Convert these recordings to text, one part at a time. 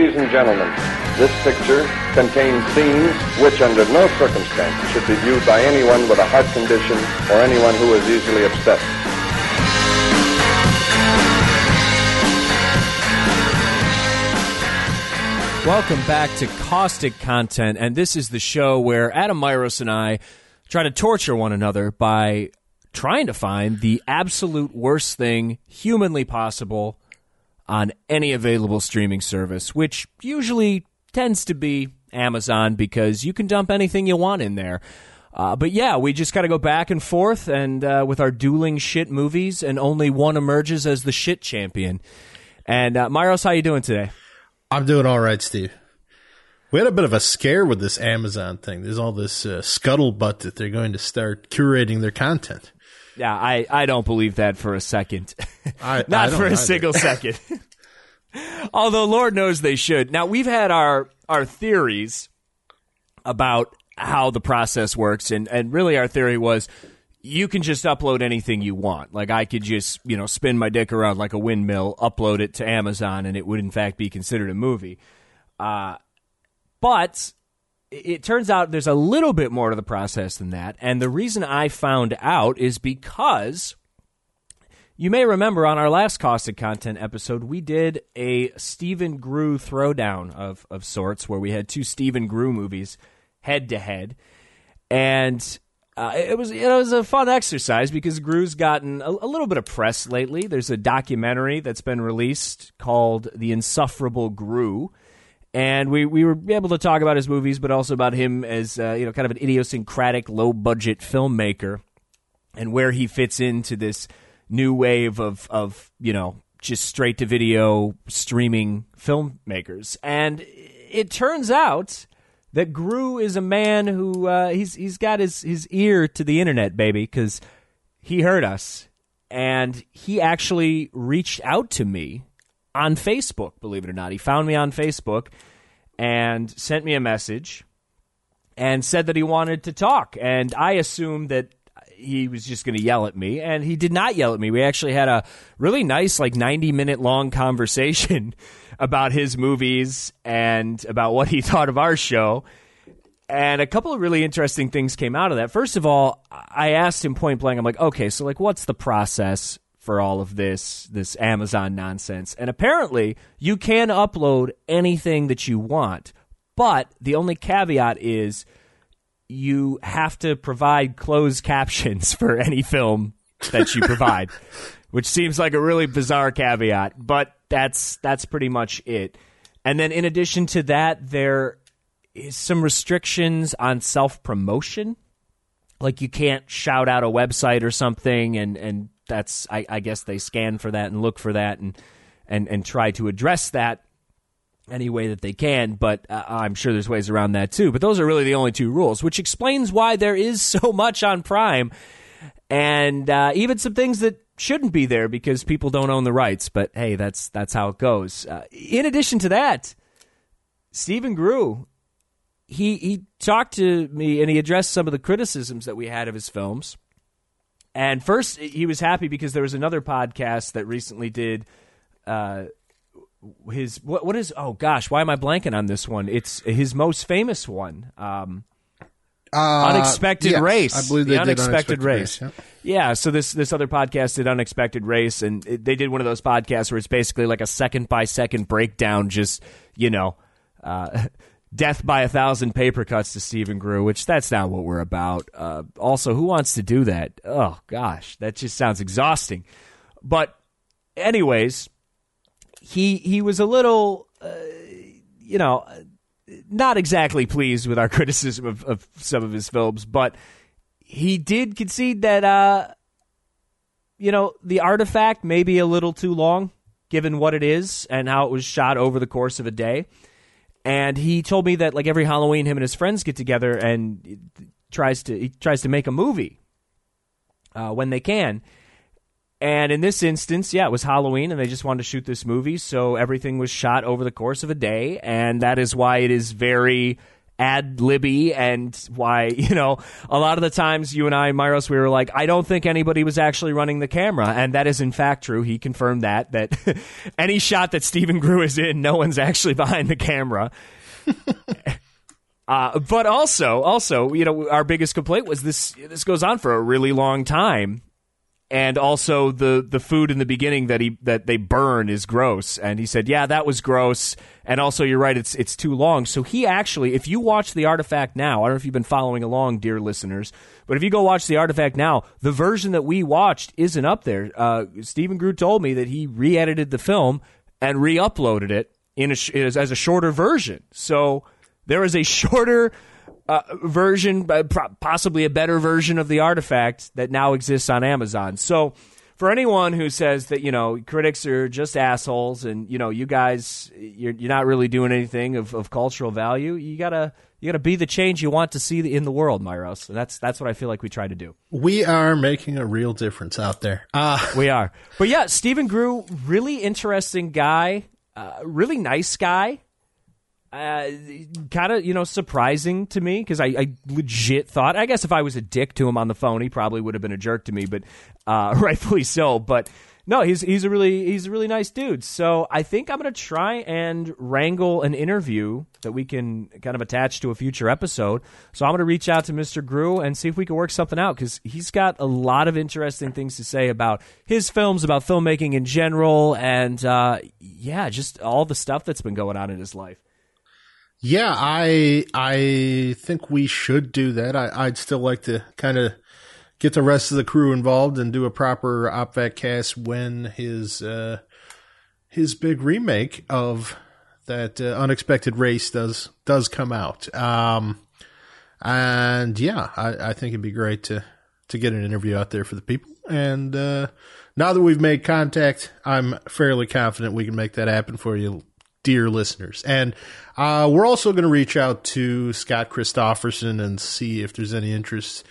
Ladies and gentlemen, this picture contains scenes which, under no circumstances, should be viewed by anyone with a heart condition or anyone who is easily upset. Welcome back to Caustic Content, and this is the show where Adam Myros and I try to torture one another by trying to find the absolute worst thing humanly possible on any available streaming service, which usually tends to be Amazon because you can dump anything you want in there. Uh, but yeah, we just got to go back and forth, and uh, with our dueling shit movies, and only one emerges as the shit champion. And uh, Myros, how you doing today? I'm doing all right, Steve. We had a bit of a scare with this Amazon thing. There's all this uh, scuttlebutt that they're going to start curating their content. Yeah, I, I don't believe that for a second. I, Not I for a either. single second. Although Lord knows they should. Now we've had our our theories about how the process works, and and really our theory was you can just upload anything you want. Like I could just you know spin my dick around like a windmill, upload it to Amazon, and it would in fact be considered a movie. Uh, but it turns out there's a little bit more to the process than that. And the reason I found out is because you may remember on our last Caustic Content episode, we did a Stephen Groo throwdown of, of sorts where we had two Stephen Groo movies head to head. And uh, it was it was a fun exercise because Groo's gotten a, a little bit of press lately. There's a documentary that's been released called The Insufferable Groo and we, we were able to talk about his movies, but also about him as uh, you know kind of an idiosyncratic, low budget filmmaker, and where he fits into this new wave of of you know just straight to video streaming filmmakers. And it turns out that Groo is a man who uh, he's he's got his his ear to the internet, baby, because he heard us, and he actually reached out to me on Facebook, believe it or not. He found me on Facebook and sent me a message and said that he wanted to talk. And I assumed that he was just going to yell at me, and he did not yell at me. We actually had a really nice, like 90 minute long conversation about his movies and about what he thought of our show. And a couple of really interesting things came out of that. First of all, I asked him point blank, I'm like, okay, so like, what's the process for all of this this Amazon nonsense. And apparently, you can upload anything that you want, but the only caveat is you have to provide closed captions for any film that you provide, which seems like a really bizarre caveat, but that's that's pretty much it. And then in addition to that, there is some restrictions on self-promotion. Like you can't shout out a website or something and and that's I, I, guess they scan for that and look for that and and and try to address that any way that they can. But uh, I'm sure there's ways around that too. But those are really the only two rules, which explains why there is so much on Prime, and uh, even some things that shouldn't be there because people don't own the rights. But hey, that's that's how it goes. Uh, in addition to that, Stephen Groo. He, he talked to me and he addressed some of the criticisms that we had of his films. And first, he was happy because there was another podcast that recently did uh, his what, what is oh gosh why am I blanking on this one? It's his most famous one, um, Uh, Unexpected yes, Race. I believe they the did Unexpected, Race. yeah. Yeah, so this this other podcast did Unexpected Race, and it, they did one of those podcasts where it's basically like a second by second breakdown, just you know. Uh, Death by a thousand paper cuts to Stephen Groo, which that's not what we're about. Uh, also, who wants to do that? Oh gosh, that just sounds exhausting. But, anyways, he he was a little, uh, you know, not exactly pleased with our criticism of, of some of his films, but he did concede that, uh, you know, the artifact may be a little too long, given what it is and how it was shot over the course of a day. And he told me that like every Halloween, him and his friends get together and tries to he tries to make a movie uh, when they can. And in this instance, yeah, it was Halloween, and they just wanted to shoot this movie, so everything was shot over the course of a day, and that is why it is very ad libby and why you know a lot of the times you and I, Myros, we were like, I don't think anybody was actually running the camera, and that is in fact true. He confirmed that that any shot that Stephen Groo is in, no one's actually behind the camera. Uh, but also, also, you know, our biggest complaint was this. This goes on for a really long time, and also the the food in the beginning that he that they burn is gross. And he said, yeah, that was gross. And also, you're right, it's it's too long. So he actually, if you watch the artifact now, I don't know if you've been following along, dear listeners, but if you go watch the artifact now, the version that we watched isn't up there. Uh, Stephen Groo told me that he re-edited the film and re-uploaded it in a, as a shorter version. So there is a shorter uh, version, uh, possibly a better version of the artifact that now exists on Amazon. So, for anyone who says that you know critics are just assholes and you know you guys you're, you're not really doing anything of, of cultural value, you gotta you gotta be the change you want to see in the world, Myros. And that's that's what I feel like we try to do. We are making a real difference out there. Uh. We are, but yeah, Stephen Groo, really interesting guy, uh, really nice guy uh, kind of you know surprising to me because I, I, legit thought I guess if I was a dick to him on the phone he probably would have been a jerk to me but uh, rightfully so but no he's he's a really he's a really nice dude so I think I'm gonna try and wrangle an interview that we can kind of attach to a future episode so I'm gonna reach out to Mr. Groo and see if we can work something out because he's got a lot of interesting things to say about his films about filmmaking in general and uh, yeah just all the stuff that's been going on in his life. Yeah, I I think we should do that. I, would still like to kind of get the rest of the crew involved and do a proper OpVac cast when his uh, his big remake of that uh, unexpected race does does come out. Um, and yeah, I, I think it'd be great to to get an interview out there for the people. And uh, now that we've made contact, I'm fairly confident we can make that happen for you dear listeners. And uh, we're also going to reach out to Scott Christopherson and see if there's any interest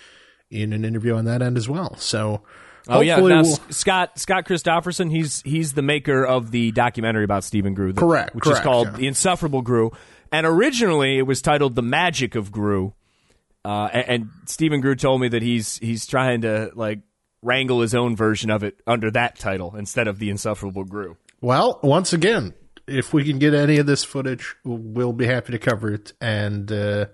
in an interview on that end as well. So. Oh yeah, now, we'll... Scott Scott Christopherson. He's he's the maker of the documentary about Stephen Groo, the, correct? Which correct, is called yeah. The Insufferable Groo, and originally it was titled The Magic of Groo. Uh, and, and Stephen Groo told me that he's he's trying to like wrangle his own version of it under that title instead of The Insufferable Groo. Well, once again, if we can get any of this footage, we'll be happy to cover it. And, uh,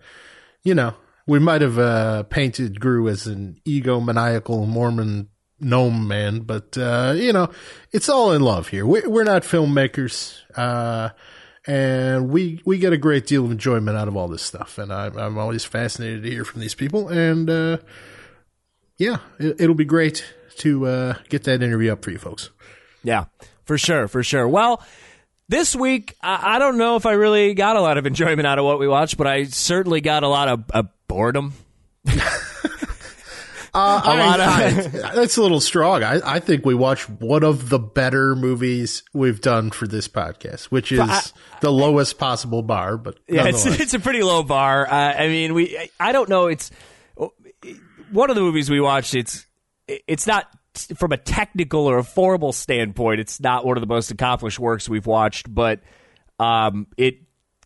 you know, we might have uh, painted Groo as an egomaniacal Mormon gnome man, but, uh, you know, it's all in love here. We, are not filmmakers. Uh, and we we get a great deal of enjoyment out of all this stuff, and I'm, I'm always fascinated to hear from these people. And uh, yeah, it, will be great to uh, get that interview up for you folks. Yeah, for sure, for sure. Well, this week, I, I, don't know if I really got a lot of enjoyment out of what we watched, but I certainly got a lot of uh, boredom. Uh, a I, lot of I, that's a little strong. I, I think we watched one of the better movies we've done for this podcast, which is I, the lowest possible bar. But yeah, it's, it's a pretty low bar. Uh, I mean, we I don't know. It's one of the movies we watched. It's it's not from a technical or a formal standpoint, it's not one of the most accomplished works we've watched, but um, it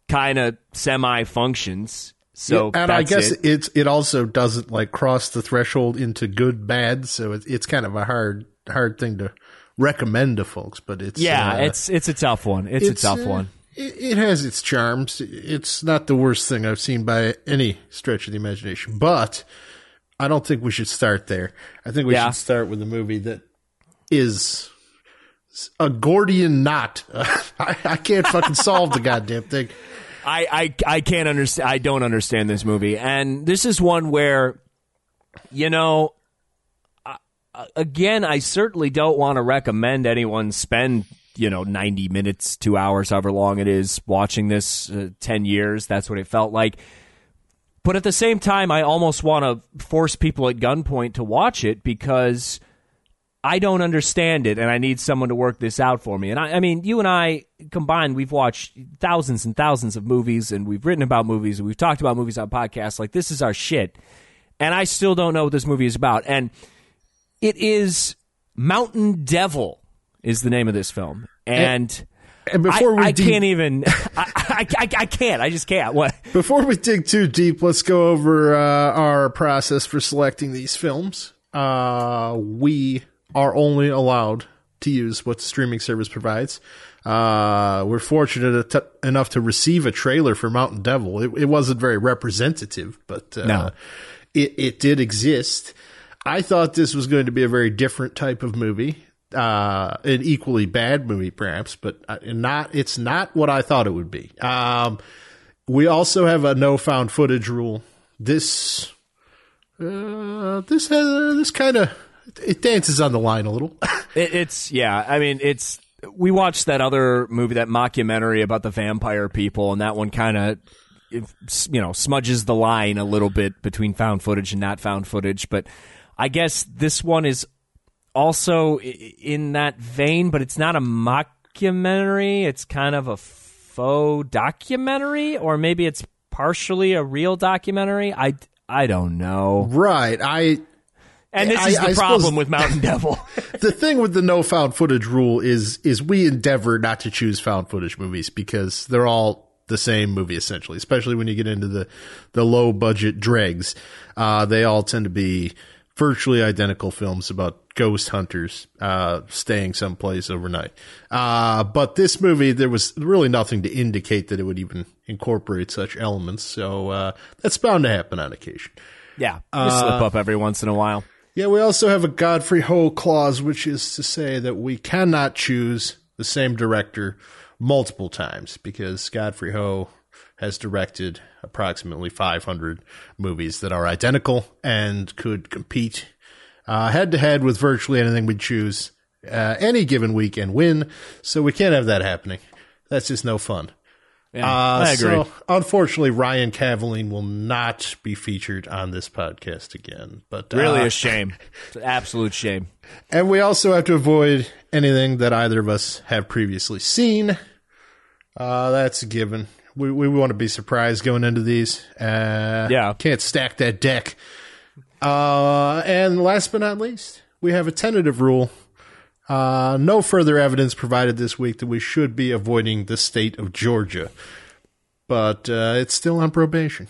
kind of semi functions. So yeah, and I guess it. it's it also doesn't like cross the threshold into good bad, so it, it's kind of a hard hard thing to recommend to folks. But it's yeah, uh, it's it's a tough one. It's, it's a tough uh, one. It, it has its charms. It's not the worst thing I've seen by any stretch of the imagination, but I don't think we should start there. I think we yeah. should start with a movie that is a Gordian knot. I, I, can't fucking solve the goddamn thing. I, I I can't understand. I don't understand this movie, and this is one where, you know, again, I certainly don't want to recommend anyone spend you know 90 minutes, two hours, however long it is, watching this. Uh, Ten years. That's what it felt like but at the same time, I almost want to force people at gunpoint to watch it because I don't understand it and I need someone to work this out for me. And I, I, mean, you and I combined, we've watched thousands and thousands of movies and we've written about movies and we've talked about movies on podcasts. Like, this is our shit. And I still don't know what this movie is about. And it is Mountain Devil, is the name of this film. And. And before I, we I deep- can't even. I, I, I, I can't. I just can't. What? Before we dig too deep, let's go over uh, our process for selecting these films. Uh, we are only allowed to use what the streaming service provides. Uh, we're fortunate at- enough to receive a trailer for Mountain Devil. It, it wasn't very representative, but uh, No. it, it did exist. I thought this was going to be a very different type of movie, uh, an equally bad movie, perhaps, but uh, not. It's not what I thought it would be. Um, we also have a no found footage rule. This, uh, this has this kind of it dances on the line a little. It, it's yeah. I mean, it's we watched that other movie, that mockumentary about the vampire people, and that one kind of you know smudges the line a little bit between found footage and not found footage. But I guess this one is also in that vein, but it's not a mockumentary. It's kind of a faux documentary, or maybe it's partially a real documentary. I I don't know. right. I And this I- is the I problem suppose- with Mountain Devil. the thing with the no found footage rule is is we endeavor not to choose found footage movies because they're all the same movie essentially, especially when you get into the the low budget dregs. Uh, they all tend to be virtually identical films about ghost hunters uh, staying someplace overnight. Uh, but this movie, there was really nothing to indicate that it would even incorporate such elements. So uh, that's bound to happen on occasion. yeah, you slip up every once in a while. Yeah, we also have a Godfrey Ho clause, which is to say that we cannot choose the same director multiple times because Godfrey Ho has directed approximately 500 movies that are identical and could compete head to head with virtually anything we choose uh, any given week and win. So we can't have that happening. That's just no fun. Yeah, Uh, I agree. So, unfortunately, Ryan Cavalline will not be featured on this podcast again. But Really uh, a shame. It's an absolute shame. and we also have to avoid anything that either of us have previously seen. Uh, that's a given. We we want to be surprised going into these. Uh, Yeah. can't stack that deck. Uh, and last but not least, we have a tentative rule. Uh, no further evidence provided this week that we should be avoiding the state of Georgia, but uh, it's still on probation.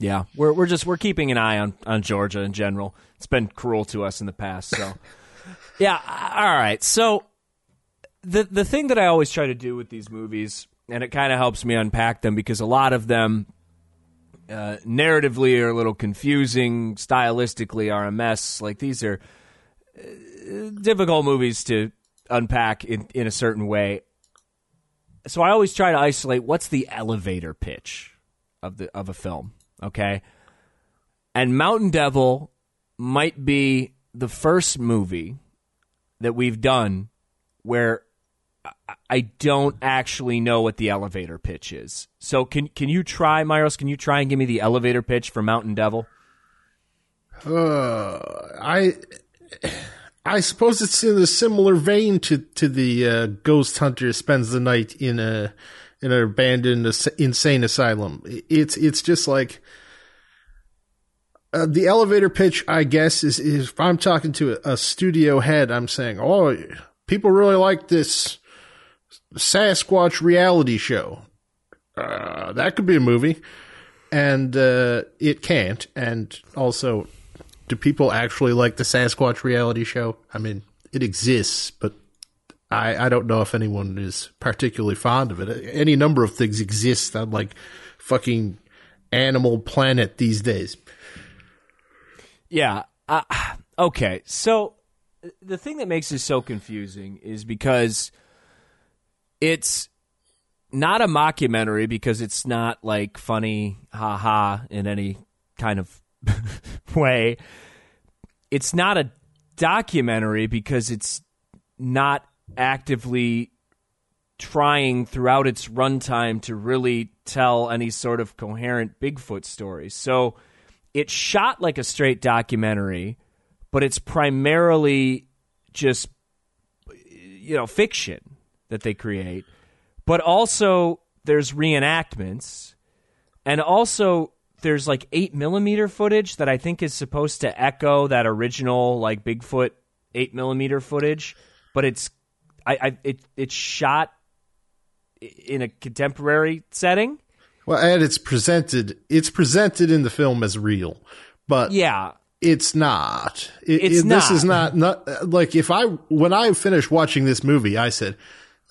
Yeah, we're we're just we're keeping an eye on on Georgia in general. It's been cruel to us in the past. So, yeah. All right. So, the the thing that I always try to do with these movies, and it kind of helps me unpack them because a lot of them, uh, narratively, are a little confusing. Stylistically, are a mess. Like these are uh, difficult movies to unpack in in a certain way. So I always try to isolate what's the elevator pitch of the of a film, okay? And Mountain Devil might be the first movie that we've done where I- don't actually know what the elevator pitch is. So can can you try, Myros? Can you try and give me the elevator pitch for Mountain Devil? Uh, I I suppose it's in a similar vein to to the uh, ghost hunter spends the night in a in an abandoned insane asylum. It's it's just like uh, the elevator pitch. I guess is, is if I'm talking to a, a studio head, I'm saying, oh, people really like this Sasquatch reality show. Uh, that could be a movie and uh, it can't. And also, do people actually like the Sasquatch reality show? I mean, it exists, but I, I don't know if anyone is particularly fond of it. Any number of things exist on like fucking Animal Planet these days. Yeah. Uh, okay. So the thing that makes this so confusing is because it's not a mockumentary because it's not like funny, ha ha, in any kind of way. It's not a documentary because it's not actively trying throughout its runtime to really tell any sort of coherent Bigfoot story. So it's shot like a straight documentary, but it's primarily just you know fiction that they create. But also there's reenactments, and also there's like eight millimeter footage that I think is supposed to echo that original like Bigfoot eight millimeter footage, but it's I, I it it's shot in a contemporary setting. Well, and it's presented it's presented in the film as real, but Yeah, it's not. It, It's it- This is not. not not like if I when I finished watching this movie, I said,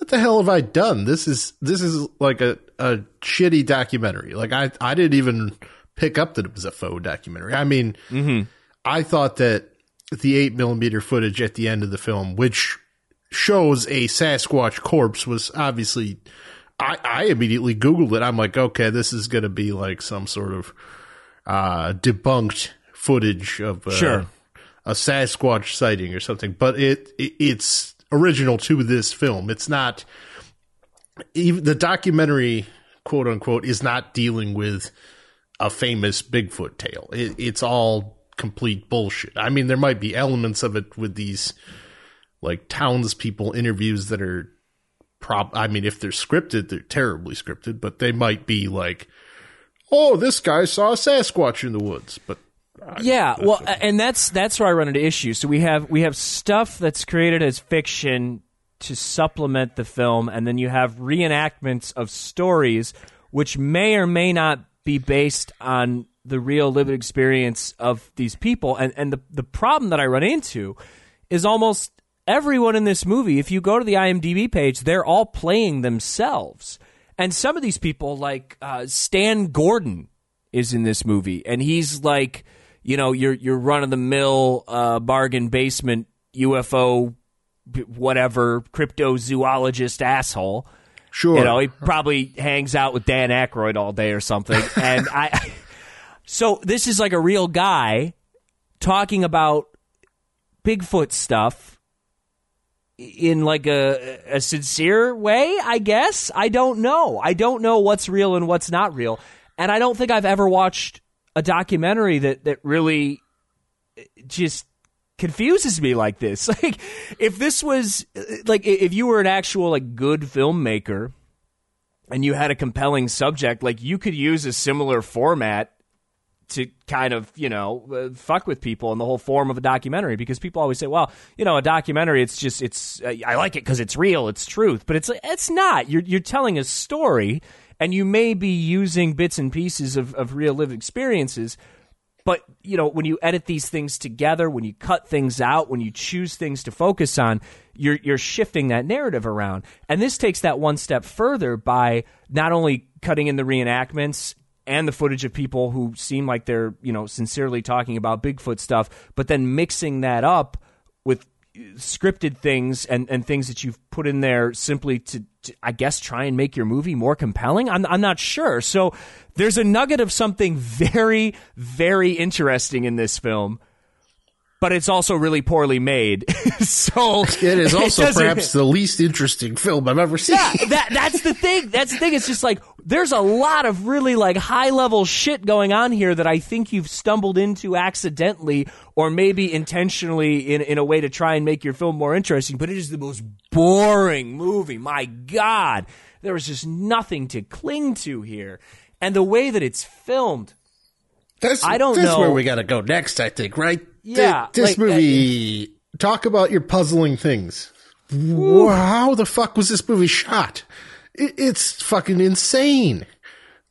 "What the hell have I done? This is this is like a a shitty documentary." Like I I didn't even pick up that it was a faux documentary. I mean, I thought that the eight millimeter footage at the end of the film, which shows a Sasquatch corpse, was obviously. I, I immediately Googled it. I'm like, okay, this is going to be like some sort of uh, debunked footage of uh, Sure. a Sasquatch sighting or something. But it, it it's original to this film. It's not even the documentary, quote unquote, is not dealing with a famous Bigfoot tale. It, it's all complete bullshit. I mean, there might be elements of it with these like townspeople interviews that are prob. I mean, if they're scripted, they're terribly scripted, but they might be like, "Oh, this guy saw a Sasquatch in the woods," but yeah. Well, and that's that's where I run into issues. So we have we have stuff that's created as fiction to supplement the film, and then you have reenactments of stories which may or may not be based on the real lived experience of these people. And and the the problem that I run into is almost everyone in this movie, if you go to the IMDb page, they're all playing themselves. And some of these people, like uh, Stan Gordon, is in this movie, and he's like, you know, your your run of the mill uh, bargain basement UFO, whatever cryptozoologist asshole. sure, You know, he probably hangs out with Dan Aykroyd all day or something. And I, so this is like a real guy talking about Bigfoot stuff in like a, a sincere way, I guess. I don't know. I don't know what's real and what's not real. And I don't think I've ever watched a documentary that, that really just confuses me like this. Like if this was like if you were an actual like good filmmaker and you had a compelling subject, like you could use a similar format to kind of you know uh, fuck with people in the whole form of a documentary because people always say well you know a documentary it's just it's I like it because it's real it's truth but it's it's not you're you're telling a story and you may be using bits and pieces of, of real lived experiences but you know when you edit these things together when you cut things out when you choose things to focus on you're you're shifting that narrative around. And this takes that one step further by not only cutting in the reenactments and the footage of people who seem like they're you know sincerely talking about Bigfoot stuff but then mixing that up scripted things and, and things that you've put in there simply to, to, I guess, try and make your movie more compelling. I'm, I'm not sure. So there's a nugget of something very, very interesting in this film, but it's also really poorly made. so it is also doesn't- perhaps the least interesting film I've ever seen. yeah, that that's the thing. That's the thing. It's just like there's a lot of really like high level shit going on here that I think you've stumbled into accidentally or maybe intentionally in in a way to try and make your film more interesting. But it is the most boring movie. My God, there is just nothing to cling to here, and the way that it's filmed. That's, I don't that's know. where we got to go next, I think, right? Yeah, Th- this like, uh, movie. talk about your puzzling things. Whoa, How the fuck was this movie shot? It, it's fucking insane.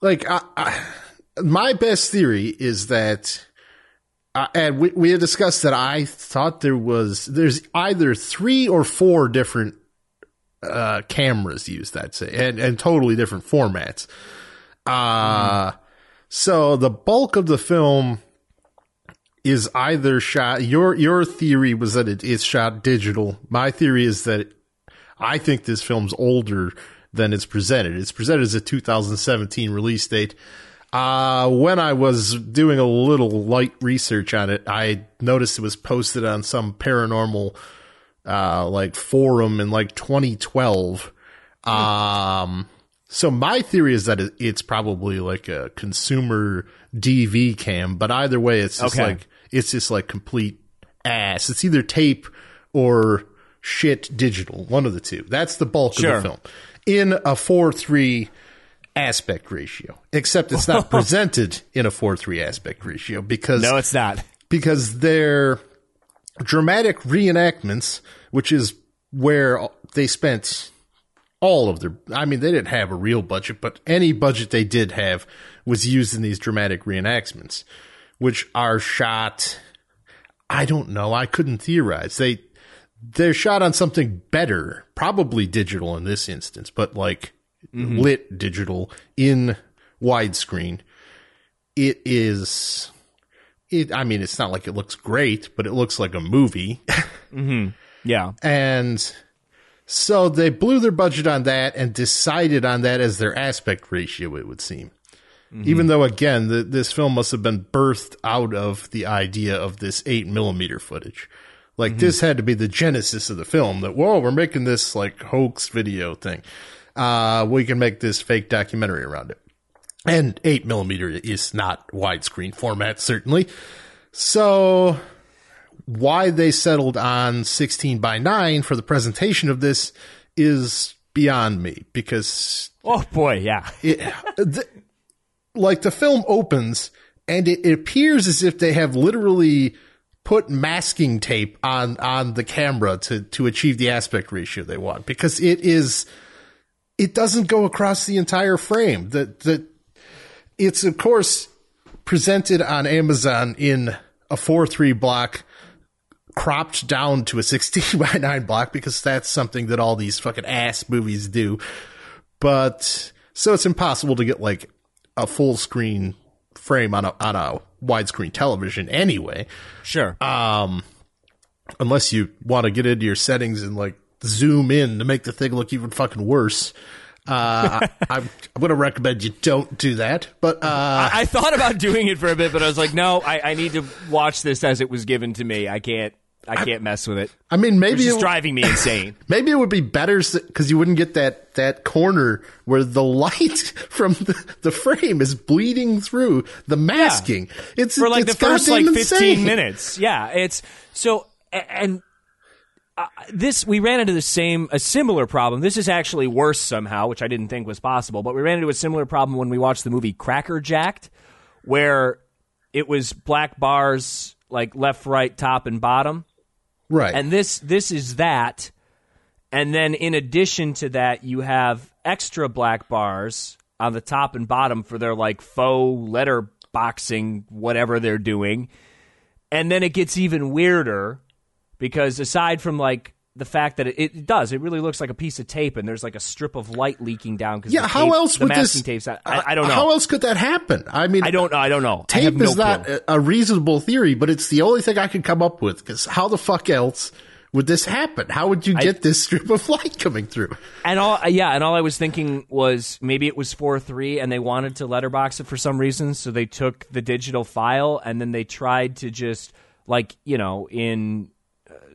Like, I, I, my best theory is that, uh, and we, we had discussed that I thought there was, there's either three or four different uh, cameras used, That's it, and, and totally different formats. Uh, so the bulk of the film is either shot. Your your theory was that it is shot digital. My theory is that I think this film's older than it's presented. It's presented as a 2017 release date. Uh, when I was doing a little light research on it, I noticed it was posted on some paranormal uh, like forum in like 2012. Um, so my theory is that it's probably like a consumer DV cam, but either way, it's just Okay. like it's just like complete ass. It's either tape or shit digital, one of the two. That's the bulk Sure. of the film in a four three aspect ratio. Except it's not presented in a four three aspect ratio because No, it's not. because they're dramatic reenactments, which is where they spent all of their. I mean, they didn't have a real budget, but any budget they did have was used in these dramatic reenactments, which are shot. I don't know. I couldn't theorize. They they're shot on something better, probably digital in this instance, but like mm-hmm. lit digital in widescreen. It is. It. I mean, it's not like it looks great, but it looks like a movie. Mm-hmm. Yeah. And so they blew their budget on that and decided on that as their aspect ratio, it would seem. Even though, again, the, this film must have been birthed out of the idea of this 8 millimeter footage. Like, this had to be the genesis of the film that, whoa, we're making this like hoax video thing. Uh, we can make this fake documentary around it. And 8 millimeter is not widescreen format, certainly. So why they settled on 16 by 9 for the presentation of this is beyond me because Oh boy, yeah. it, the, like the film opens and it, it appears as if they have literally put masking tape on on the camera to to achieve the aspect ratio they want because it is it doesn't go across the entire frame that that it's of course presented on Amazon in a 4-3 block cropped down to a 16 by 9 block because that's something that all these fucking ass movies do. But so it's impossible to get like a full screen frame on a on a widescreen television anyway, Sure. unless you want to get into your settings and like zoom in to make the thing look even fucking worse. Uh, I, I'm, I'm going to recommend you don't do that. But uh, I, I thought about doing it for a bit, but I was like, no, I, I need to watch this as it was given to me. I can't. I can't mess with it. I mean, maybe It's driving me insane. Maybe it would be better because you wouldn't get that that corner where the light from the, the frame is bleeding through the masking. It's for like it's the first like goddamn 15 insane. minutes. Yeah, it's so and uh, this we ran into the same a similar problem. This is actually worse somehow, which I didn't think was possible, but we ran into a similar problem when we watched the movie Cracker Jacked where it was black bars like left, right, top and bottom. Right. And this this is that. And then in addition to that, you have extra black bars on the top and bottom for their like faux letter boxing, whatever they're doing. And then it gets even weirder because aside from like the fact that it, it does, it really looks like a piece of tape, and there's like a strip of light leaking down. Because yeah. the How tape- else the would this? masking tapes? I, I, I don't know. How else could that happen? I mean, I don't know. I don't know. Tape no is not clue. a, reasonable theory, but it's the only thing I could come up with. Because how the fuck else would this happen? How would you get this strip of light coming through? And all yeah, and all I was thinking was maybe it was four three, and they wanted to letterbox it for some reason, so they took the digital file and then they tried to just like you know in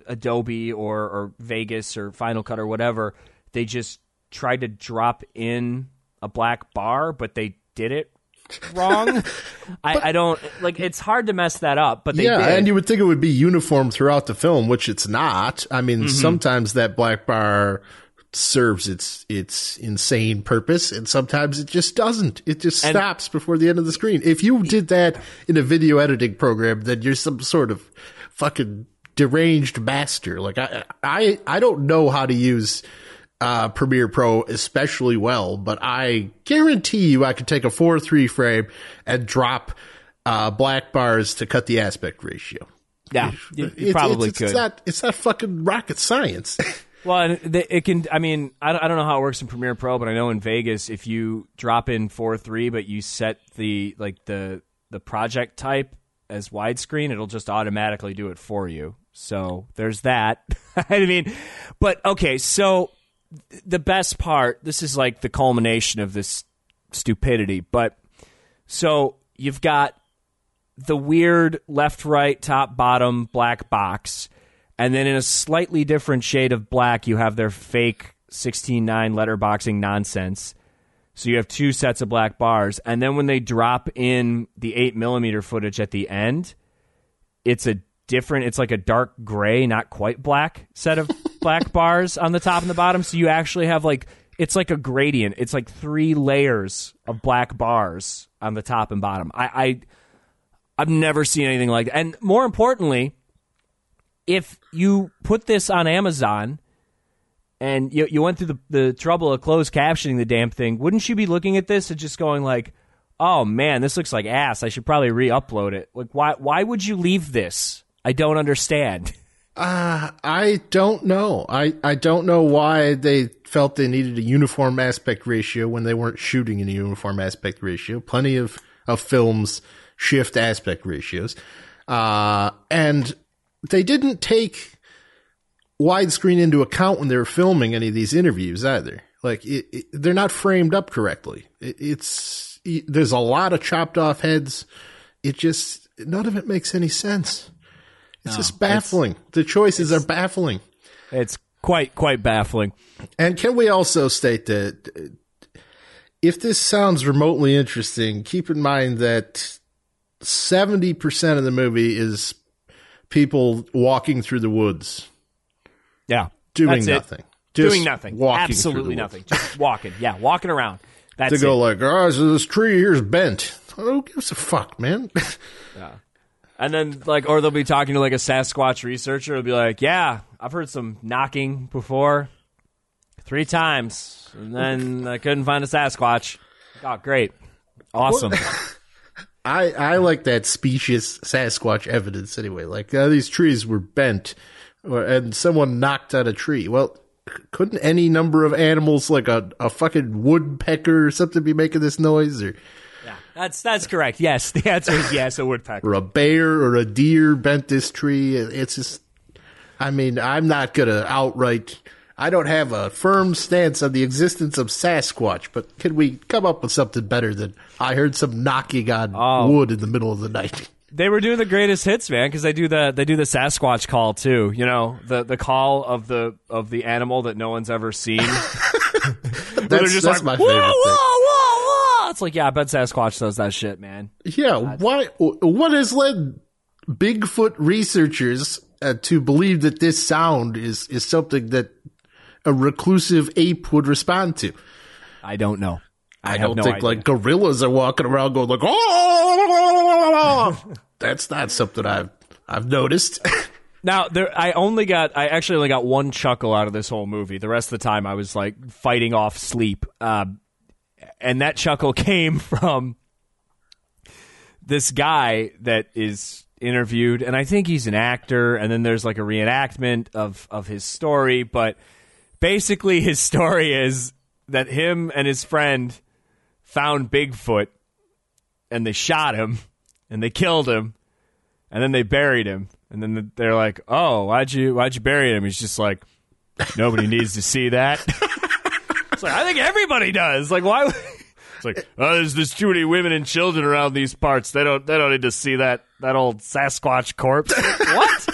Adobe or or Vegas or Final Cut or whatever, they just tried to drop in a black bar, but they did it wrong. I, I don't like. It's hard to mess that up, but they yeah, did. and you would think it would be uniform throughout the film, which it's not. I mean, Mm-hmm. sometimes that black bar serves its its insane purpose, and sometimes it just doesn't. It just And- stops before the end of the screen. If you did that in a video editing program, then you're some sort of fucking deranged master. Like I, I, I don't know how to use uh, Premiere Pro especially well, but I guarantee you I could take a four three frame and drop uh, black bars to cut the aspect ratio. yeah, you, you It's- probably it's, could. It's not. It's not fucking rocket science. Well, it can. I mean, I don't, I don't know how it works in Premiere Pro, but I know in Vegas, if you drop in four three, but you set the like the the project type as widescreen, it'll just automatically do it for you. So there's that. I mean, but okay, so the best part. This is like the culmination of this stupidity. But so you've got the weird left, right, top, bottom black box. And then in a slightly different shade of black, you have their fake 16.9 letterboxing nonsense. So you have two sets of black bars. And then when they drop in the 8 millimeter footage at the end, it's a different, it's like a dark gray, not quite black set of black bars on the top and the bottom. So you actually have like, it's like a gradient. It's like three layers of black bars on the top and bottom. I, I I've never seen anything like that. And more importantly, if you put this on Amazon, and you you went through the the trouble of closed captioning the damn thing, wouldn't you be looking at this and just going like, "Oh man, this looks like ass. I should probably re-upload it." Like why why would you leave this? I don't understand. Uh, I don't know. I, I don't know why they felt they needed a uniform aspect ratio when they weren't shooting in a uniform aspect ratio. Plenty of, of films shift aspect ratios. Uh, and they didn't take widescreen into account when they were filming any of these interviews either. Like it, it, they're not framed up correctly. It, it's, there's a lot of chopped off heads. It just, none of it makes any sense. It's No, just baffling. the choices are baffling. It's quite quite baffling. And can we also state that if this sounds remotely interesting, keep in mind that 70% of the movie is people walking through the woods Yeah. doing nothing. Just Doing nothing. Walking Absolutely nothing. Just walking. Yeah, walking around. That's To go it. like, oh, so this tree here's bent. Who gives a fuck, man? And then like or they'll be talking to like a Sasquatch researcher, it'll be like, Yeah, I've heard some knocking before. Three times. And then I couldn't find a Sasquatch. Oh, great. Awesome. I, I like that specious Sasquatch evidence anyway. Like, uh, these trees were bent or, and someone knocked out a tree. Well, couldn't any number of animals, like a, a fucking woodpecker or something, be making this noise? Or, That's that's correct. Yes. The answer is yes, a woodpecker. or a bear or a deer bent this tree? It's just, I mean, I'm not going to outright. I don't have a firm stance on the existence of Sasquatch, but can we come up with something better than I heard some knocking on Oh. wood in the middle of the night? They were doing the greatest hits, man, because they do the they do the Sasquatch call too. You know, the the call of the of the animal that no one's ever seen. That's, just that's like, my favorite whoa, thing. whoa, whoa. It's like, yeah, I bet Sasquatch does that shit, man. Yeah, why? What has led Bigfoot researchers uh, to believe that this sound is is something that a reclusive ape would respond to? I don't know. I, I, don't no think idea. like gorillas are walking around going like, oh, that's not something I've I've noticed. Now, there, I only got, I actually only got one chuckle out of this whole movie. The rest of the time, I was like fighting off sleep, uh, and that chuckle came from this guy that is interviewed, and I think he's an actor. And then there's like a reenactment of of his story, but basically, his story is that him and his friend found Bigfoot, and they shot him, and they killed him, and then they buried him. And then they're like, "Oh, why'd you why'd you bury him?" He's just like, "Nobody needs to see that." it's like I think everybody does. Like, why? would- It's like, oh, there's there's too many women and children around these parts. They don't they don't need to see that that old Sasquatch corpse. what?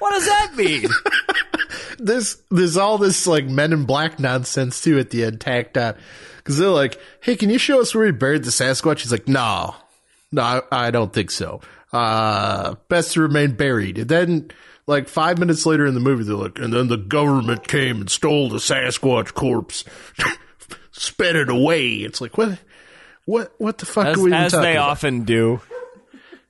What does that mean? this there's all this like Men in Black nonsense too at the end tacked on because they're like, "Hey, can you show us where he buried the Sasquatch?" He's like, "No, no, I, I don't think so. Uh, best to remain buried." And then, like five minutes later in the movie, they're like, "And then the government came and stole the Sasquatch corpse, sped it away." It's like, what, what, what the fuck As, are we as they about? often do.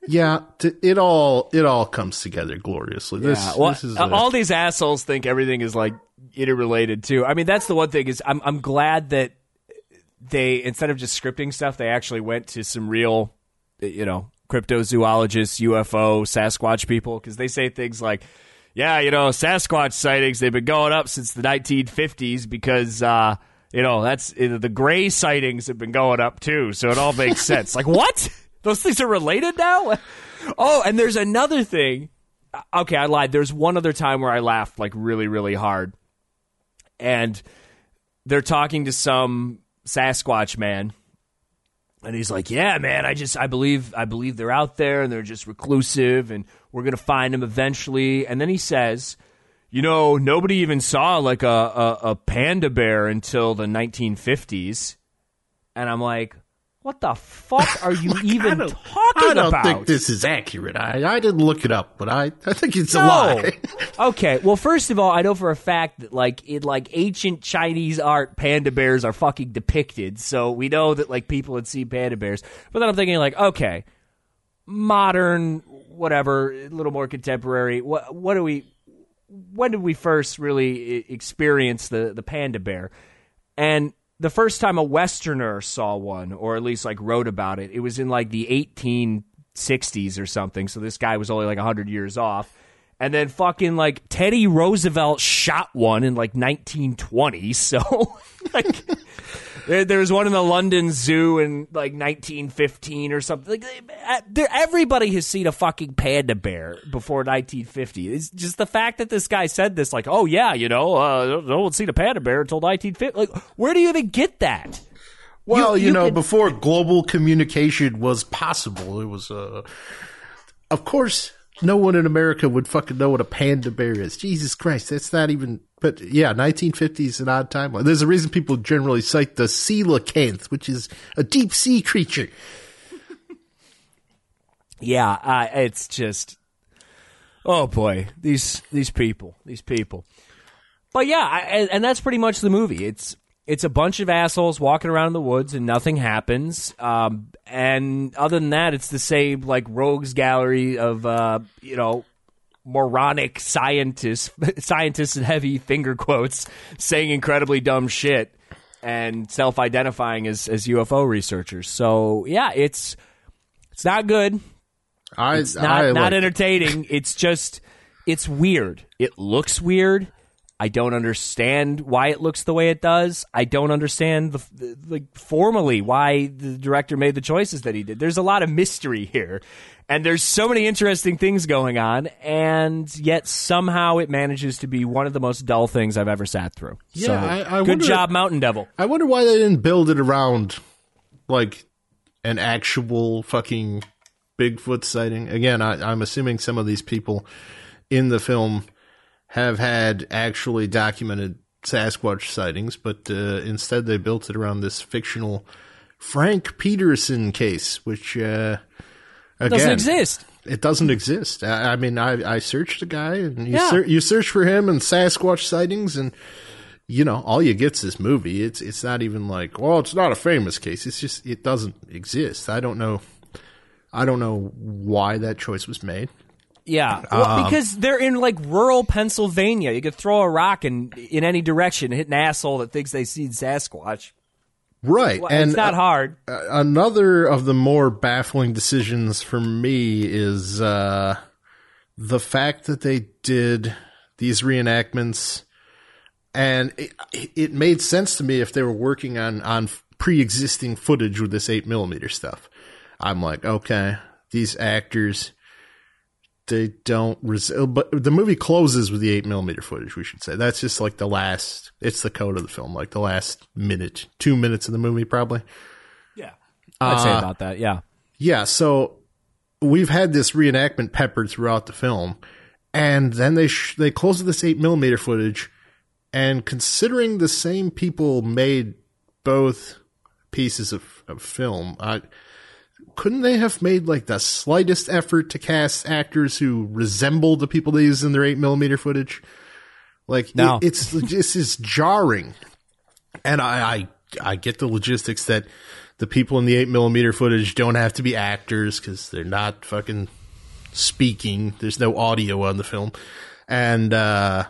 Yeah, t- it all it all comes together gloriously. This, Yeah, well, this is uh, a- all these assholes think everything is like interrelated too. I mean, that's the one thing is I'm I'm glad that they instead of just scripting stuff, they actually went to some real, you know, cryptozoologists, UFO, Sasquatch people because they say things like, "Yeah, you know, Sasquatch sightings they've been going up since the 1950s because." uh you know, that's uh, the gray sightings have been going up too, so it all makes sense. Like, what? Those things are related now? Oh, and there's another thing okay, I lied. There's one other time where I laughed like really, really hard. And they're talking to some Sasquatch man. And he's like, "Yeah, man, I just I believe I believe they're out there and they're just reclusive and we're going to find them eventually." And then he says, "You know, nobody even saw like a a, a panda bear until the 1950s." And I'm like, "What the fuck are you even talking I don't about?" think this is accurate. I, I didn't look it up, but I, I think it's a No. lie. okay. Well, first of all, I know for a fact that like in like ancient Chinese art, panda bears are fucking depicted. So we know that like people had seen panda bears. But then I'm thinking like, okay, modern, whatever, a little more contemporary. What what do we? when did we first really experience the the panda bear? And the first time a Westerner saw one, or at least like wrote about it, it was in like the 1860s or something. So this guy was only like 100 years off. And then fucking like Teddy Roosevelt shot one in like 1920. So like there, there was one in the London Zoo in like 1915 or something. Like, everybody has seen a fucking panda bear before 1950. It's just the fact that this guy said this, like, oh yeah, you know, uh, no one's seen a panda bear until 1950. Like, where do you even get that? Well, you, you, you know, can... before global communication was possible, it was, uh, of course, no one in America would fucking know what a panda bear is. Jesus Christ, that's not even but yeah, 1950 is an odd timeline. There's a reason people generally cite the coelacanth, which is a deep sea creature. yeah, uh, it's just, oh boy, these these people, these people. But yeah, I, and that's pretty much the movie. It's it's a bunch of assholes walking around in the woods and nothing happens. Um, and other than that, it's the same like rogues gallery of uh, you know moronic scientists, scientists in heavy finger quotes, saying incredibly dumb shit and self-identifying as, as UFO researchers. So yeah, it's it's not good. I, it's not I not like entertaining. It's just it's weird. It looks weird. I don't understand why it looks the way it does. I don't understand the, like formally why the director made the choices that he did. There's a lot of mystery here, and there's so many interesting things going on, and yet somehow it manages to be one of the most dull things I've ever sat through. Yeah, so, I, I good wonder, job, Mountain Devil. I wonder why they didn't build it around like an actual fucking Bigfoot sighting. Again, I, I'm assuming some of these people in the film have had actually documented Sasquatch sightings, but uh, instead they built it around this fictional Frank Peterson case, which uh, again, doesn't exist. It doesn't exist. I, I mean, I, I, searched the guy, and you, yeah. ser- you search for him and Sasquatch sightings, and you know all you get's this movie. It's it's not even like, well, it's not a famous case. It's just it doesn't exist. I don't know. I don't know why that choice was made. Yeah, well, um, because they're in like rural Pennsylvania. You could throw a rock in in any direction, and hit an asshole that thinks they see Sasquatch. Right, well, and it's not hard. Uh, another of the more baffling decisions for me is uh, the fact that they did these reenactments, and it, it made sense to me if they were working on on pre-existing footage with this eight millimeter stuff. I'm like, okay, these actors they don't res- but the movie closes with the 8 millimeter footage we should say. That's just like the last it's the code of the film like the last minute two minutes of the movie probably. Yeah. I'd uh, say about that yeah. yeah so we've had this reenactment peppered throughout the film and then they sh- they close with this 8 millimeter footage and considering the same people made both pieces of, of film i couldn't they have made like the slightest effort to cast actors who resemble the people they use in their eight millimeter footage? Like no. it, it's this is jarring, and I, I I get the logistics that the people in the eight millimeter footage don't have to be actors because they're not fucking speaking. There's no audio on the film, and uh,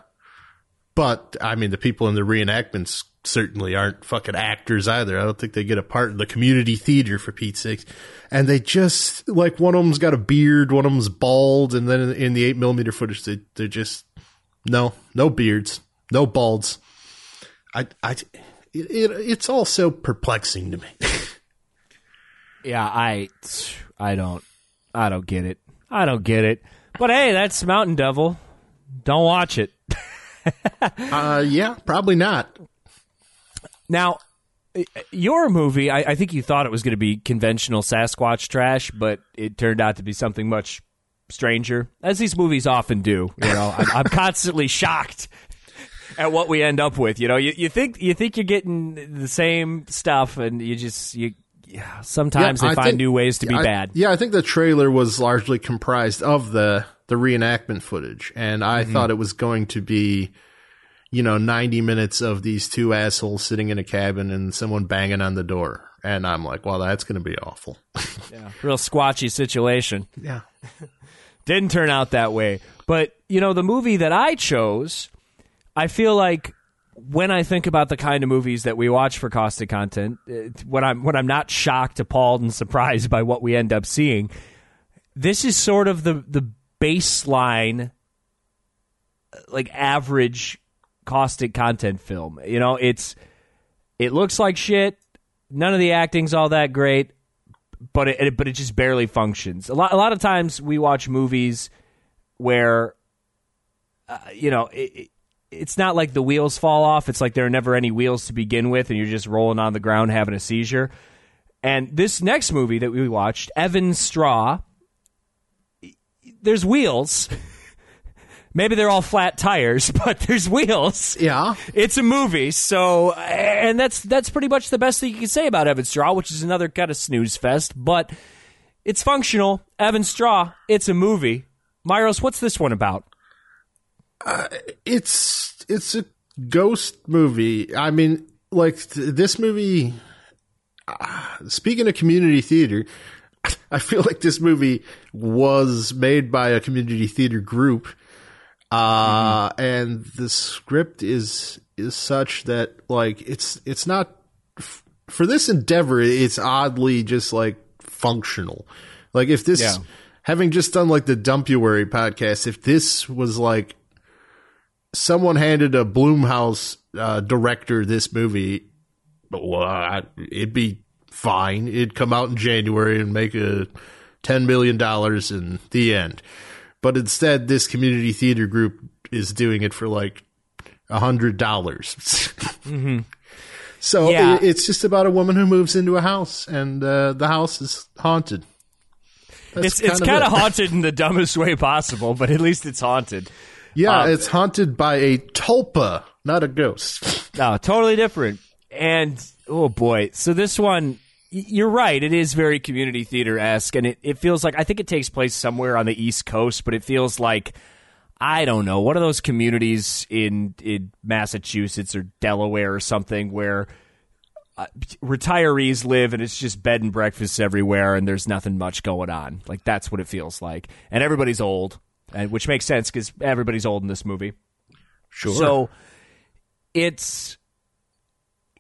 but I mean the people in the reenactments certainly aren't fucking actors either. I don't think they get a part in the community theater for Pete's sakes. And they just like one of them's got a beard, one of them's bald, and then in, in the eight millimeter footage, they they're just no, no beards, no balds. I I it, it it's all so perplexing to me. yeah, I I don't I don't get it. I don't get it. But hey, that's Mountain Devil. Don't watch it. uh, yeah, probably not. Now, your movie, I, I think you thought it was going to be conventional Sasquatch trash, but it turned out to be something much stranger, as these movies often do. You know, I'm, I'm constantly shocked at what we end up with. You know, you, you think you think you're getting the same stuff, and you just you. Yeah, sometimes yeah, they I find think, new ways to be I, bad. Yeah, I think the trailer was largely comprised of the the reenactment footage, and I mm-hmm. thought it was going to be you know, 90 minutes of these two assholes sitting in a cabin and someone banging on the door. And I'm like, well, that's going to be awful. yeah. Real squatchy situation. Yeah. didn't turn out that way. But you know, the movie that I chose, I feel like when I think about the kind of movies that we watch for caustic content, uh, when I'm when I'm not shocked, appalled, and surprised by what we end up seeing, this is sort of the the baseline, uh, like average caustic content film. You know, it's it looks like shit. None of the acting's all that great, but it but it just barely functions. A lot a lot of times we watch movies where, uh, you know. It, it's not like the wheels fall off. It's like there are never any wheels to begin with, and you're just rolling on the ground having a seizure. And this next movie that we watched, Evan Straw, there's wheels. Maybe they're all flat tires, but there's wheels. Yeah. It's a movie, so and that's that's pretty much the best thing you can say about Evan Straw, which is another kind of snooze fest, but it's functional. Evan Straw, it's a movie. Myros, what's this one about? Uh, it's it's a ghost movie. I mean, like th- this movie. Uh, speaking of community theater, I feel like this movie was made by a community theater group, uh, mm-hmm. and the script is is such that like it's it's not f- for this endeavor. It's oddly just like functional. Like if this. Yeah having just done like the Dumpuary podcast, if this was like someone handed a Blumhouse uh, director this movie, well, it'd be fine. It'd come out in January and make a ten million dollars in the end. But instead, this community theater group is doing it for like a hundred dollars. mm-hmm. So yeah. it, it's just about a woman who moves into a house, and uh, the house is haunted. That's it's kind it's kind of haunted in the dumbest way possible, but at least it's haunted. Yeah, um, it's haunted by a tulpa, not a ghost. No, totally different. And oh boy, so this one, you're right. It is very community theater esque, and it, it feels like I think it takes place somewhere on the East Coast, but it feels like I don't know one of those communities in in Massachusetts or Delaware or something where. Uh, retirees live and it's just bed and breakfasts everywhere and there's nothing much going on like that's what it feels like and everybody's old and which makes sense because everybody's old in this movie. Sure. So it's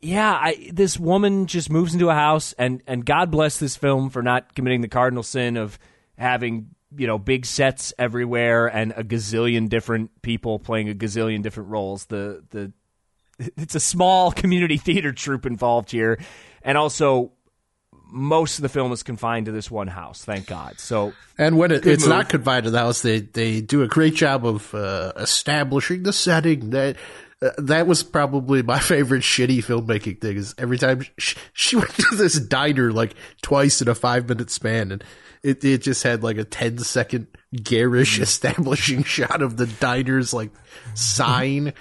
yeah, I, this woman just moves into a house, and and God bless this film for not committing the cardinal sin of having you know big sets everywhere and a gazillion different people playing a gazillion different roles. The the it's a small community theater troupe involved here, and also most of the film is confined to this one house. Thank God. So, and when it, it's move. not confined to the house, they they do a great job of uh, establishing the setting. That uh, that was probably my favorite shitty filmmaking thing. Is every time she, she went to this diner like twice in a five minute span, and it it just had like a 10 second garish establishing shot of the diner's like sign.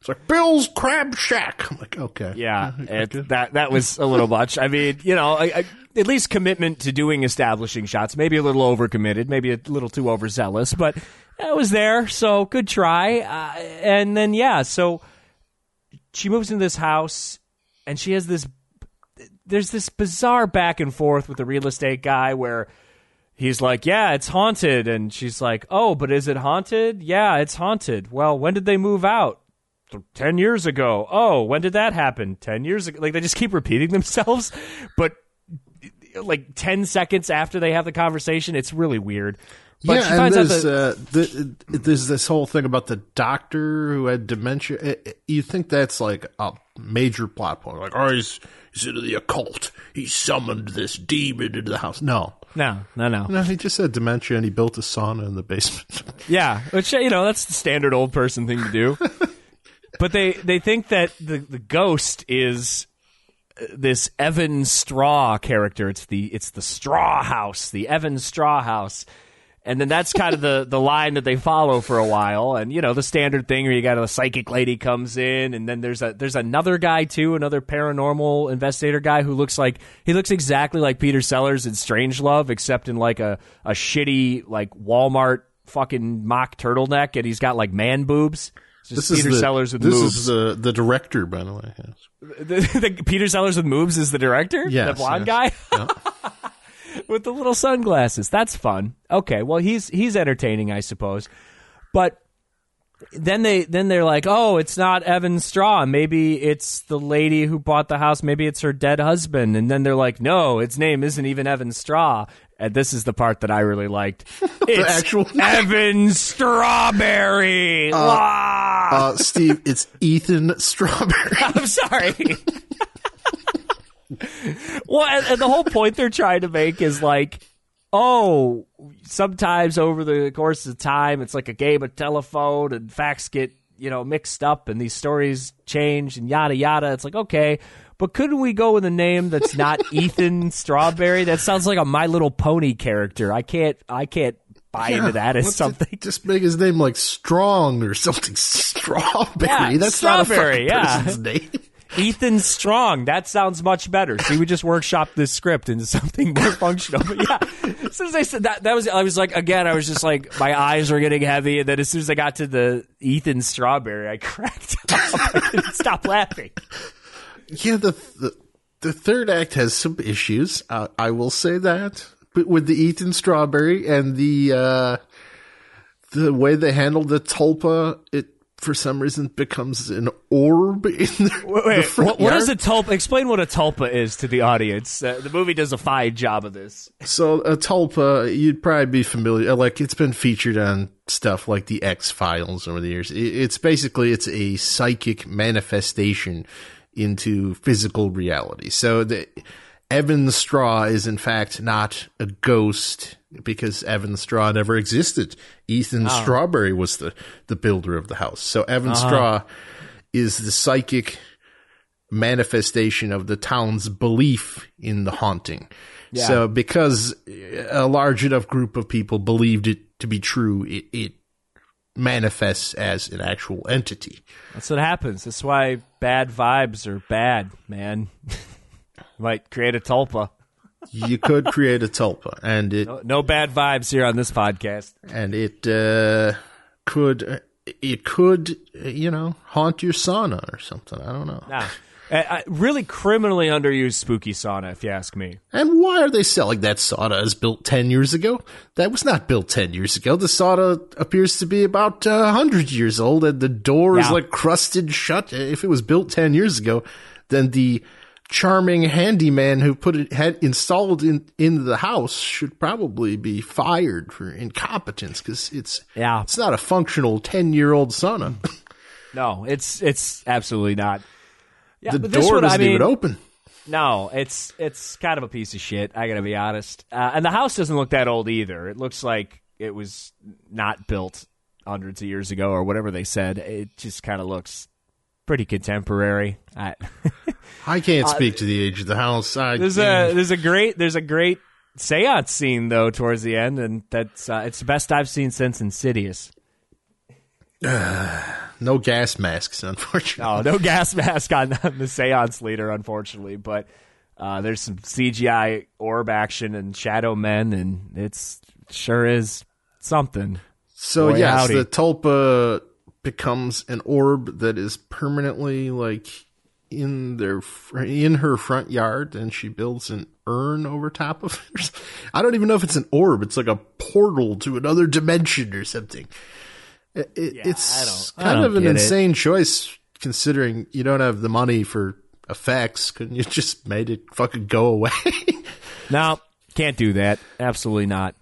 It's like Bill's Crab Shack. I'm like, okay, yeah, it, that that was a little much. I mean, you know, I, I, at least commitment to doing establishing shots. Maybe a little overcommitted, maybe a little too overzealous, but it was there. So good try. Uh, and then yeah, so she moves into this house, and she has this. There's this bizarre back and forth with the real estate guy where he's like, "Yeah, it's haunted," and she's like, "Oh, but is it haunted? Yeah, it's haunted. Well, when did they move out? 10 years ago. Oh, when did that happen? 10 years ago. Like they just keep repeating themselves, but like 10 seconds after they have the conversation, it's really weird. But yeah, and there's, uh, the, there's this whole thing about the doctor who had dementia. You think that's like a major plot point. Like, oh, he's, he's into the occult. He summoned this demon into the house. No. No, no, no. No, he just had dementia and he built a sauna in the basement. yeah, which, you know, that's the standard old person thing to do. but they they think that the the ghost is uh, this Evan Straw character. It's the it's the Straw House, the Evan Straw House. And then that's kind of the, the line that they follow for a while. And you know, the standard thing where you got a psychic lady comes in and then there's a there's another guy too, another paranormal investigator guy who looks like he looks exactly like Peter Sellers in Strangelove, except in like a, a shitty like Walmart fucking mock turtleneck and he's got like man boobs this Peter is the, Sellers with this moves. is the the director, by the way. Yes. The, the, Peter Sellers with moves is the director. Yes, the blonde yes. guy. with the little sunglasses. That's fun. Okay, well he's he's entertaining, I suppose. But then they then they're like, "Oh, it's not Evan Straw. Maybe it's the lady who bought the house. Maybe it's her dead husband." And then they're like, "No, its name isn't even Evan Straw." And this is the part that I really liked. It's actual- Evan Strawberry. Wah! Uh, Steve, it's Ethan Strawberry. I'm sorry. Well, and, and the whole point they're trying to make is like, oh, sometimes over the course of time, it's like a game of telephone, and facts get you know mixed up, and these stories change, and yada yada. It's like okay. But couldn't we go with a name that's not Ethan Strawberry? That sounds like a My Little Pony character. I can't. I can't buy into that as something. Just make his name like Strong or something. Strawberry. Yeah, That's Strawberry, not a yeah. person's name. Ethan Strong. That sounds much better. See, we just workshopped this script into something more functional. But yeah, as soon as I said that, that was I was like, again, I was just like, my eyes were getting heavy, and then as soon as I got to the Ethan Strawberry, I cracked up. I couldn't stop laughing. Yeah, the, the the third act has some issues. Uh, I will say that, but with the Ethan Strawberry and the uh, the way they handled the tulpa, it for some reason becomes an orb in the, Wait, the front what, what is a tulpa? Explain what a tulpa is to the audience. Uh, the movie does a fine job of this. So a tulpa, you'd probably be familiar. Like it's been featured on stuff like the X Files over the years. It- It's basically it's a psychic manifestation into physical reality. So the Evan Straw is in fact not a ghost because Evan Straw never existed. Ethan oh. Strawberry was the the builder of the house. So Evan uh-huh. Straw is the psychic manifestation of the town's belief in the haunting. So because a large enough group of people believed it to be true, it, it manifests as an actual entity. That's what happens. That's why bad vibes are bad, man. Might create a tulpa. You could create a tulpa, and it No, no bad vibes here on this podcast. and it uh, could it could you know haunt your sauna or something. I don't know. Nah. Uh, uh, really criminally underused spooky sauna, if you ask me. And why are they selling that sauna as built 10 years ago? That was not built 10 years ago. The sauna appears to be about uh, 100 years old and the door is like crusted shut. If it was built 10 years ago, then the charming handyman who put it had installed in in the house should probably be fired for incompetence cuz it's Yeah. it's not a functional 10-year-old sauna. No, it's it's absolutely not. Yeah, the but door one, doesn't I mean, even open. No, it's it's kind of a piece of shit. I gotta be honest. Uh, and the house doesn't look that old either. It looks like it was not built hundreds of years ago or whatever they said. It just kind of looks pretty contemporary. I, I can't speak to the age of the house. I, Uh, there's a there's a great there's a great seance scene though towards the end, and that's uh, it's the best I've seen since Insidious. no gas masks unfortunately. Oh, no gas mask on the seance leader, unfortunately, but uh, there's some CGI orb action and shadow men, and it's sure is something. So Boy, yes, howdy. the tulpa becomes an orb that is permanently like in their in her front yard, and she builds an urn over top of it. I don't even know if it's an orb; it's like a portal to another dimension or something. It, it, it's I don't- I kind of an get it. insane choice considering you don't have the money for effects. Couldn't you just made it fucking go away? No, can't do that. Absolutely not.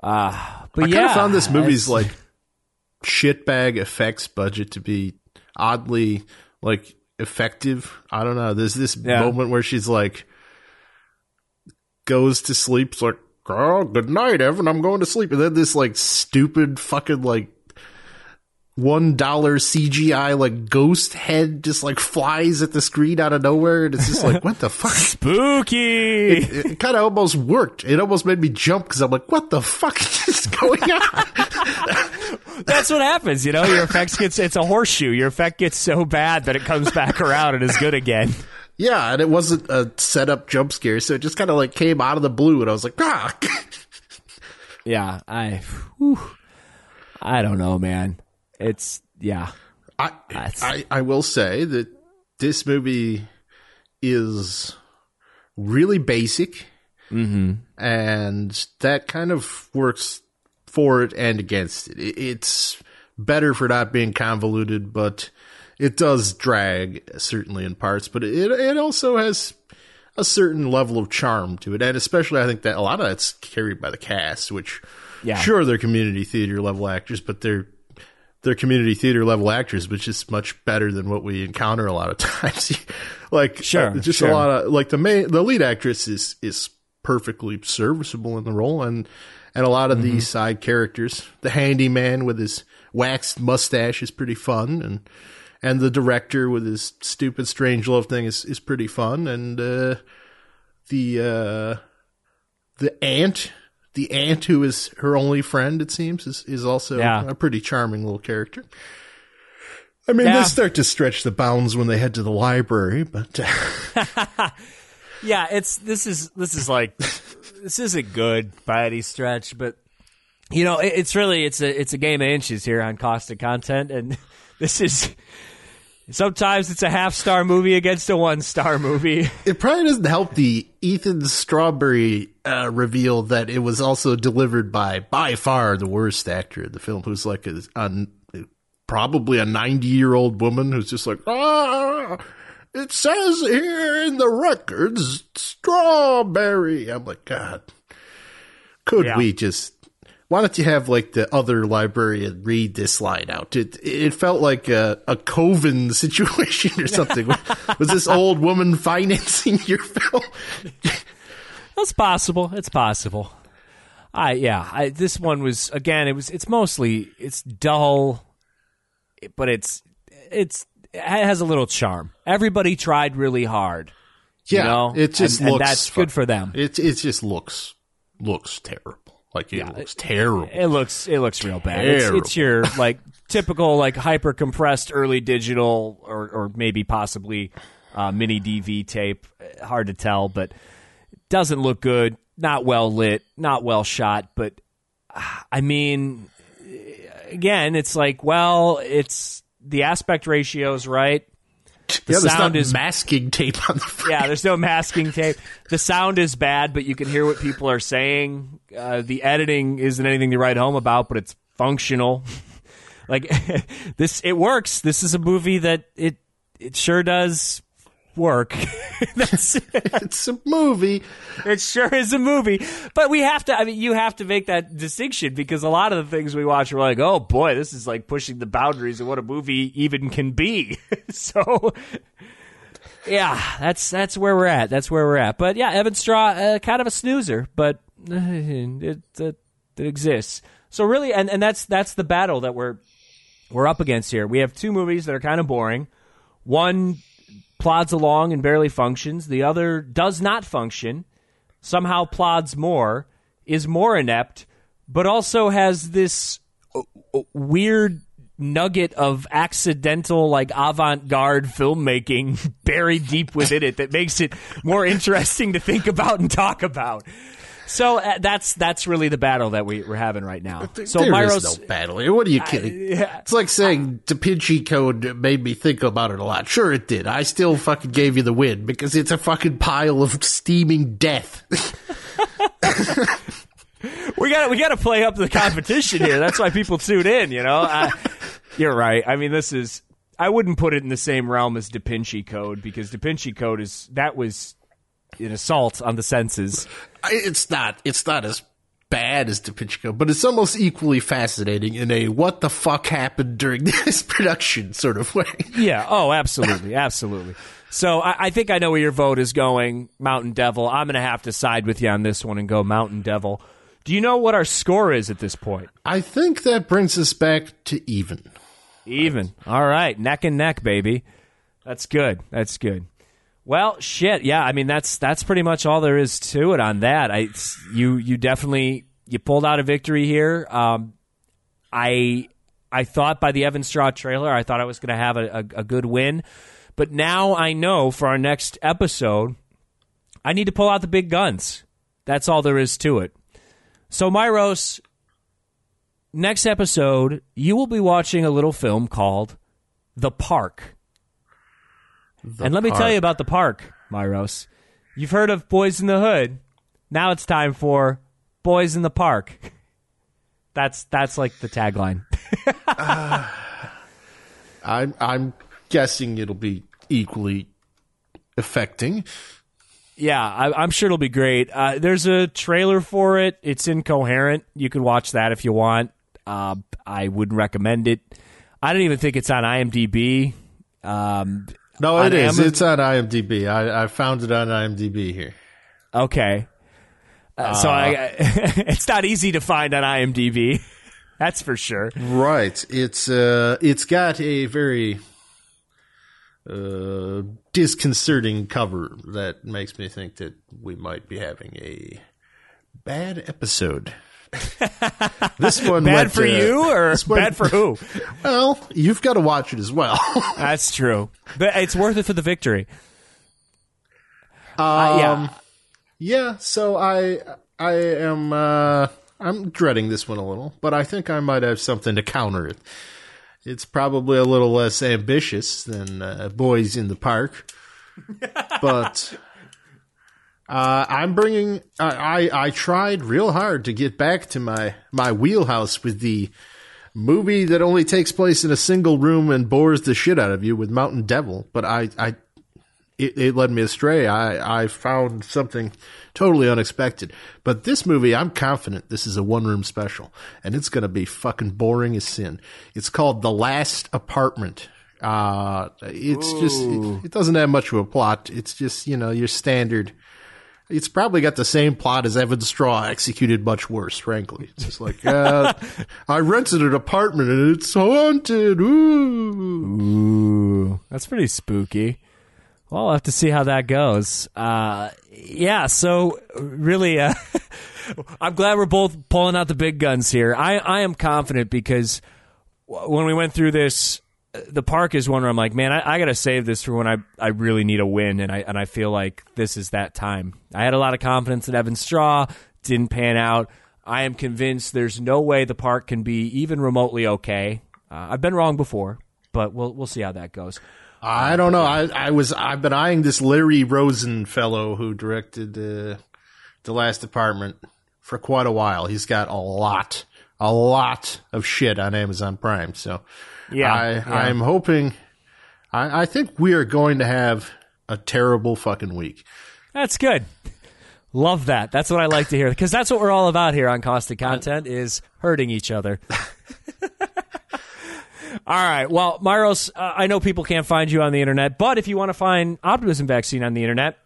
Uh, but I yeah, kind of found this movie's it's- like shitbag effects budget to be oddly like effective. I don't know. There's this Yeah. moment where she's like goes to sleep. It's like, oh, good night, Evan. I'm going to sleep. And then this like stupid fucking like one dollar CGI like ghost head just like flies at the screen out of nowhere, and it's just like, what the fuck? spooky. It, it kind of almost worked. It almost made me jump because I'm like, what the fuck is going on? That's what happens. You know, your effects gets it's a horseshoe. Your effect gets so bad that it comes back around and is good again. Yeah, and it wasn't a setup jump scare, so it just kind of like came out of the blue, and I was like, ah. Yeah, I, whew. I don't know, man. It's yeah. I, I I will say that this movie is really basic. mm-hmm. and that kind of works for it and against it. It's better for not being convoluted, but it does drag certainly in parts. But it it also has a certain level of charm to it, and especially I think that a lot of that's carried by the cast, which Yeah. sure they're community theater level actors, but they're they're community theater level actors, which is much better than what we encounter a lot of times. like Sure, uh, just sure. a lot of like the main the lead actress is is perfectly serviceable in the role, and and a lot of Mm-hmm. the side characters, the handyman with his waxed mustache is pretty fun, and and the director with his stupid Strangelove thing is is pretty fun, and uh, the uh, the aunt. The aunt who is her only friend, it seems, is, is also Yeah. a pretty charming little character. I mean, Yeah. they start to stretch the bounds when they head to the library, but uh, Yeah, it's this is this is like this isn't good by any stretch, but you know, it, it's really it's a it's a game of inches here on Caustic Content, and this is sometimes it's a half star movie against a one star movie. it probably doesn't help the Ethan Strawberry uh, reveal that it was also delivered by by far the worst actor in the film, who's like a, a probably a ninety year old woman who's just like ah. It says here in the records, strawberry. I'm like, God, could Yeah. we just? Why don't you have like the other librarian read this line out? It it felt like a, a coven situation or something. Was this old woman financing your film? That's possible. It's possible. I yeah. I, this one was again. It was. It's mostly. It's dull, but it's it's it has a little charm. Everybody tried really hard. you know? it just And- and looks. that's fu- good for them. It it just looks looks terrible. Like it looks terrible. It looks it looks real bad. It's, it's your like typical like hyper compressed early digital or or maybe possibly uh, mini DV tape. Hard to tell, but doesn't look good. Not well lit. Not well shot. But ah, I mean, again, it's like well, it's the aspect ratios right. The yeah, there's sound is masking tape on the front. yeah, there's no masking tape. The sound is bad, but you can hear what people are saying. Uh, the editing isn't anything to write home about, but it's functional. like this, it works. This is a movie that it it sure does work. That's It's a movie. it sure is a movie. But we have to, I mean, you have to make that distinction because a lot of the things we watch are like, oh boy, this is like pushing the boundaries of what a movie even can be. so, yeah, that's that's where we're at. That's where we're at. But yeah, Evan Straw, uh, kind of a snoozer, but uh, it, it, it exists. So really, and, and that's that's the battle that we're we're up against here. We have two movies that are kind of boring. One plods along and barely functions. The other does not function, somehow plods more, is more inept, but also has this uh, uh, weird nugget of accidental, like avant garde filmmaking buried deep within it that makes it more interesting to think about and talk about. So uh, that's that's really the battle that we, we're having right now. So there Myros, is no battle here. What are you kidding? yeah. It's like saying Da Vinci Code made me think about it a lot. Sure, it did. I still fucking gave you the win because it's a fucking pile of steaming death. we got we got to play up the competition here. That's why people tune in. You know, I, you're right. I mean, this is. I wouldn't put it in the same realm as Da Vinci Code because Da Vinci Code is that was an assault on the senses. It's not. It's not as bad as Da but it's almost equally fascinating in a what the fuck happened during this production sort of way. Yeah. Oh, absolutely, absolutely. So I, I think I know where your vote is going, Mountain Devil. I'm going to have to side with you on this one and go Mountain Devil. Do you know what our score is at this point? I think that brings us back to even. Even. All right, neck and neck, baby. That's good. That's good. Well, shit. Yeah, I mean that's that's pretty much all there is to it on that. I you you definitely you pulled out a victory here. Um, I I thought by the Evan Straw trailer, I thought I was going to have a, a, a good win, but now I know for our next episode, I need to pull out the big guns. That's all there is to it. So, Myros, next episode, you will be watching a little film called The Park. And let me tell you about The Park, Myros. You've heard of Boys in the Hood. Now it's time for Boys in the Park. That's that's like the tagline. uh, I'm I'm guessing it'll be equally affecting. Yeah, I, am sure it'll be great. Uh, there's a trailer for it. It's incoherent. You can watch that if you want. Uh, I wouldn't recommend it. I don't even think it's on IMDb. Um, no, it is. Amazon- it's on IMDb. I, I found it on IMDb here. Okay. Uh, so I, uh, it's not easy to find on IMDb. That's for sure. Right. It's uh, it's got a very uh, disconcerting cover that makes me think that we might be having a bad episode. this one bad for uh, you or one, bad for who? Well, you've got to watch it as well. That's true, but it's worth it for the victory. Um, uh, yeah, yeah. So I I am uh, I'm dreading this one a little, but I think I might have something to counter it. It's probably a little less ambitious than uh, Boys in the Park, but uh, I'm bringing. I, I I tried real hard to get back to my my wheelhouse with the movie that only takes place in a single room and bores the shit out of you with Mountain Devil, but I I it, it led me astray. I I found something totally unexpected. But this movie, I'm confident this is a one room special, and it's going to be fucking boring as sin. It's called The Last Apartment. Uh, it's Ooh. just it, it doesn't have much of a plot. It's just you know your standard it's probably got the same plot as Evan Straw, executed much worse, frankly. It's just like, uh, I rented an apartment and it's haunted. Ooh. Ooh. That's pretty spooky. Well, I'll have to see how that goes. Uh, yeah, so really, uh, I'm glad we're both pulling out the big guns here. I, I am confident because when we went through this the park is one where I'm like, man, I, I got to save this for when I, I really need a win, and I and I feel like this is that time. I had a lot of confidence in Evan Straw, didn't pan out. I am convinced there's no way the park can be even remotely okay. Uh, I've been wrong before, but we'll we'll see how that goes. I don't know. I, I was I've been eyeing this Larry Rosen fellow who directed uh, the last apartment for quite a while. He's got a lot, a lot of shit on Amazon Prime. So yeah, I, yeah. I'm hoping. I, I think we are going to have a terrible fucking week. That's good. Love that. That's what I like to hear because that's what we're all about here on Caustic Content is hurting each other. all right. Well, Myros, uh, I know people can't find you on the internet, but if you want to find Optimism Vaccine on the internet,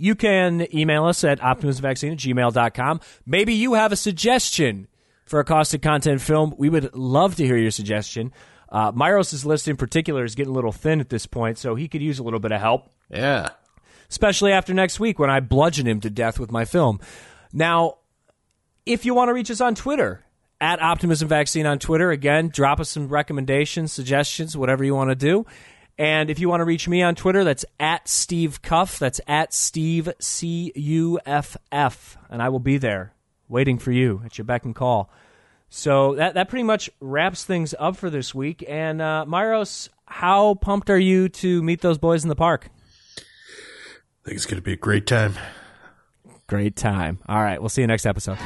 you can email us at optimismvaccine at gmail.com. Maybe you have a suggestion for a Caustic Content film. We would love to hear your suggestion. Uh, Myros' list in particular is getting a little thin at this point, so he could use a little bit of help. Yeah. Especially after next week when I bludgeon him to death with my film. Now, if you want to reach us on Twitter, at Optimism Vaccine on Twitter, again, drop us some recommendations, suggestions, whatever you want to do. And if you want to reach me on Twitter, that's at Steve Cuff. That's at Steve C U F F. And I will be there waiting for you at your beck and call. So that that pretty much wraps things up for this week. And uh, Myros, how pumped are you to meet those boys in the park? I think it's going to be a great time. Great time. All right, we'll see you next episode.